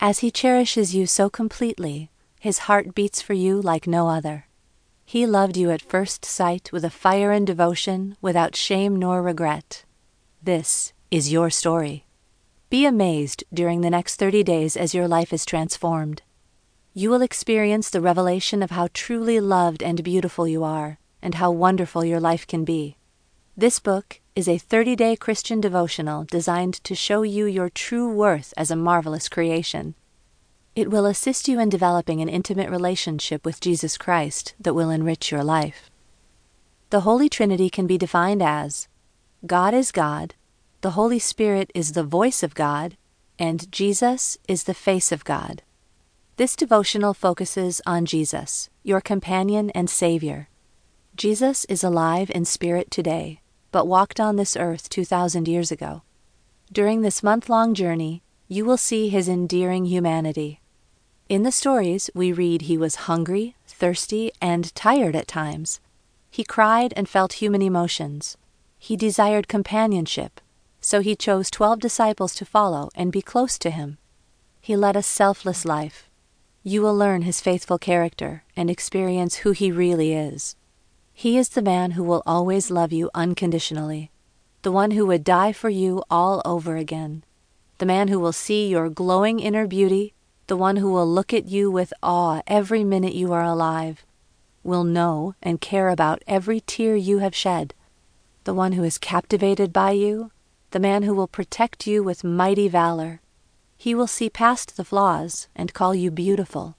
As he cherishes you so completely, his heart beats for you like no other. He loved you at first sight with a fire and devotion without shame nor regret. This is your story. Be amazed during the next 30 days as your life is transformed. You will experience the revelation of how truly loved and beautiful you are, and how wonderful your life can be. This book is a 30 day Christian devotional designed to show you your true worth as a marvelous creation. It will assist you in developing an intimate relationship with Jesus Christ that will enrich your life. The Holy Trinity can be defined as God is God, the Holy Spirit is the voice of God, and Jesus is the face of God. This devotional focuses on Jesus, your companion and Savior. Jesus is alive in spirit today, but walked on this earth 2,000 years ago. During this month long journey, you will see his endearing humanity. In the stories, we read he was hungry, thirsty, and tired at times. He cried and felt human emotions. He desired companionship, so he chose twelve disciples to follow and be close to him. He led a selfless life. You will learn his faithful character and experience who he really is. He is the man who will always love you unconditionally, the one who would die for you all over again, the man who will see your glowing inner beauty. The one who will look at you with awe every minute you are alive, will know and care about every tear you have shed, the one who is captivated by you, the man who will protect you with mighty valor. He will see past the flaws and call you beautiful,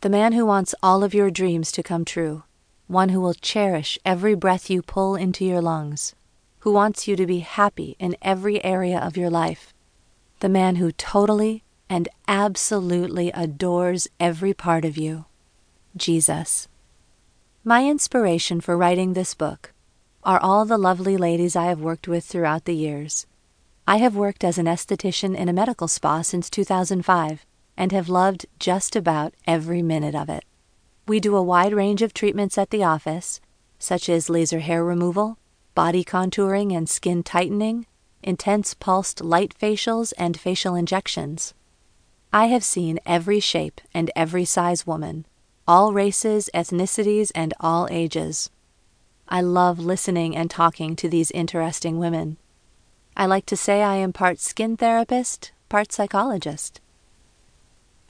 the man who wants all of your dreams to come true, one who will cherish every breath you pull into your lungs, who wants you to be happy in every area of your life, the man who totally and absolutely adores every part of you Jesus. My inspiration for writing this book are all the lovely ladies I have worked with throughout the years. I have worked as an esthetician in a medical spa since 2005 and have loved just about every minute of it. We do a wide range of treatments at the office, such as laser hair removal, body contouring and skin tightening, intense pulsed light facials, and facial injections. I have seen every shape and every size woman, all races, ethnicities, and all ages. I love listening and talking to these interesting women. I like to say I am part skin therapist, part psychologist.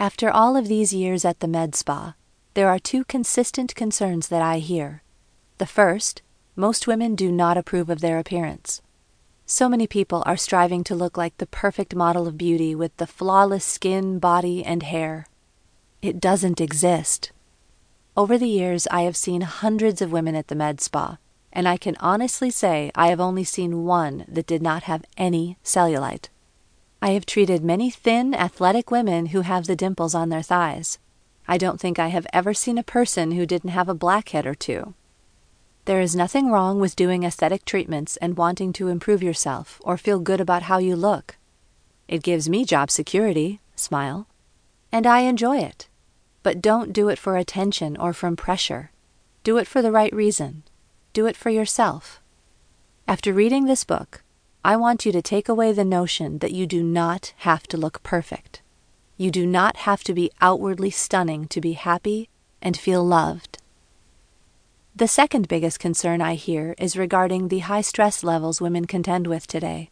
After all of these years at the med spa, there are two consistent concerns that I hear. The first, most women do not approve of their appearance. So many people are striving to look like the perfect model of beauty with the flawless skin, body, and hair. It doesn't exist. Over the years, I have seen hundreds of women at the med spa, and I can honestly say I have only seen one that did not have any cellulite. I have treated many thin, athletic women who have the dimples on their thighs. I don't think I have ever seen a person who didn't have a blackhead or two. There is nothing wrong with doing aesthetic treatments and wanting to improve yourself or feel good about how you look. It gives me job security, smile, and I enjoy it. But don't do it for attention or from pressure. Do it for the right reason. Do it for yourself. After reading this book, I want you to take away the notion that you do not have to look perfect. You do not have to be outwardly stunning to be happy and feel loved. The second biggest concern I hear is regarding the high stress levels women contend with today.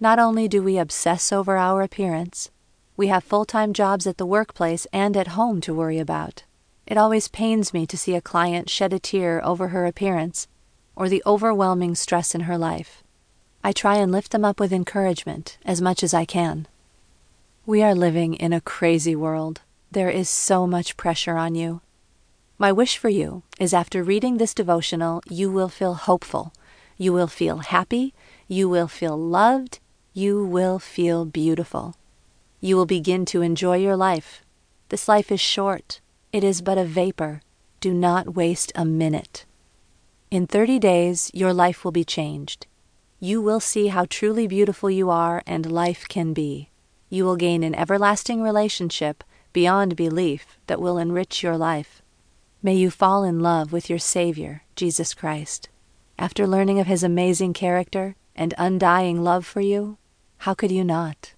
Not only do we obsess over our appearance, we have full time jobs at the workplace and at home to worry about. It always pains me to see a client shed a tear over her appearance or the overwhelming stress in her life. I try and lift them up with encouragement as much as I can. We are living in a crazy world. There is so much pressure on you. My wish for you is after reading this devotional, you will feel hopeful, you will feel happy, you will feel loved, you will feel beautiful. You will begin to enjoy your life. This life is short, it is but a vapor. Do not waste a minute. In 30 days, your life will be changed. You will see how truly beautiful you are and life can be. You will gain an everlasting relationship beyond belief that will enrich your life. May you fall in love with your Savior, Jesus Christ. After learning of his amazing character and undying love for you, how could you not?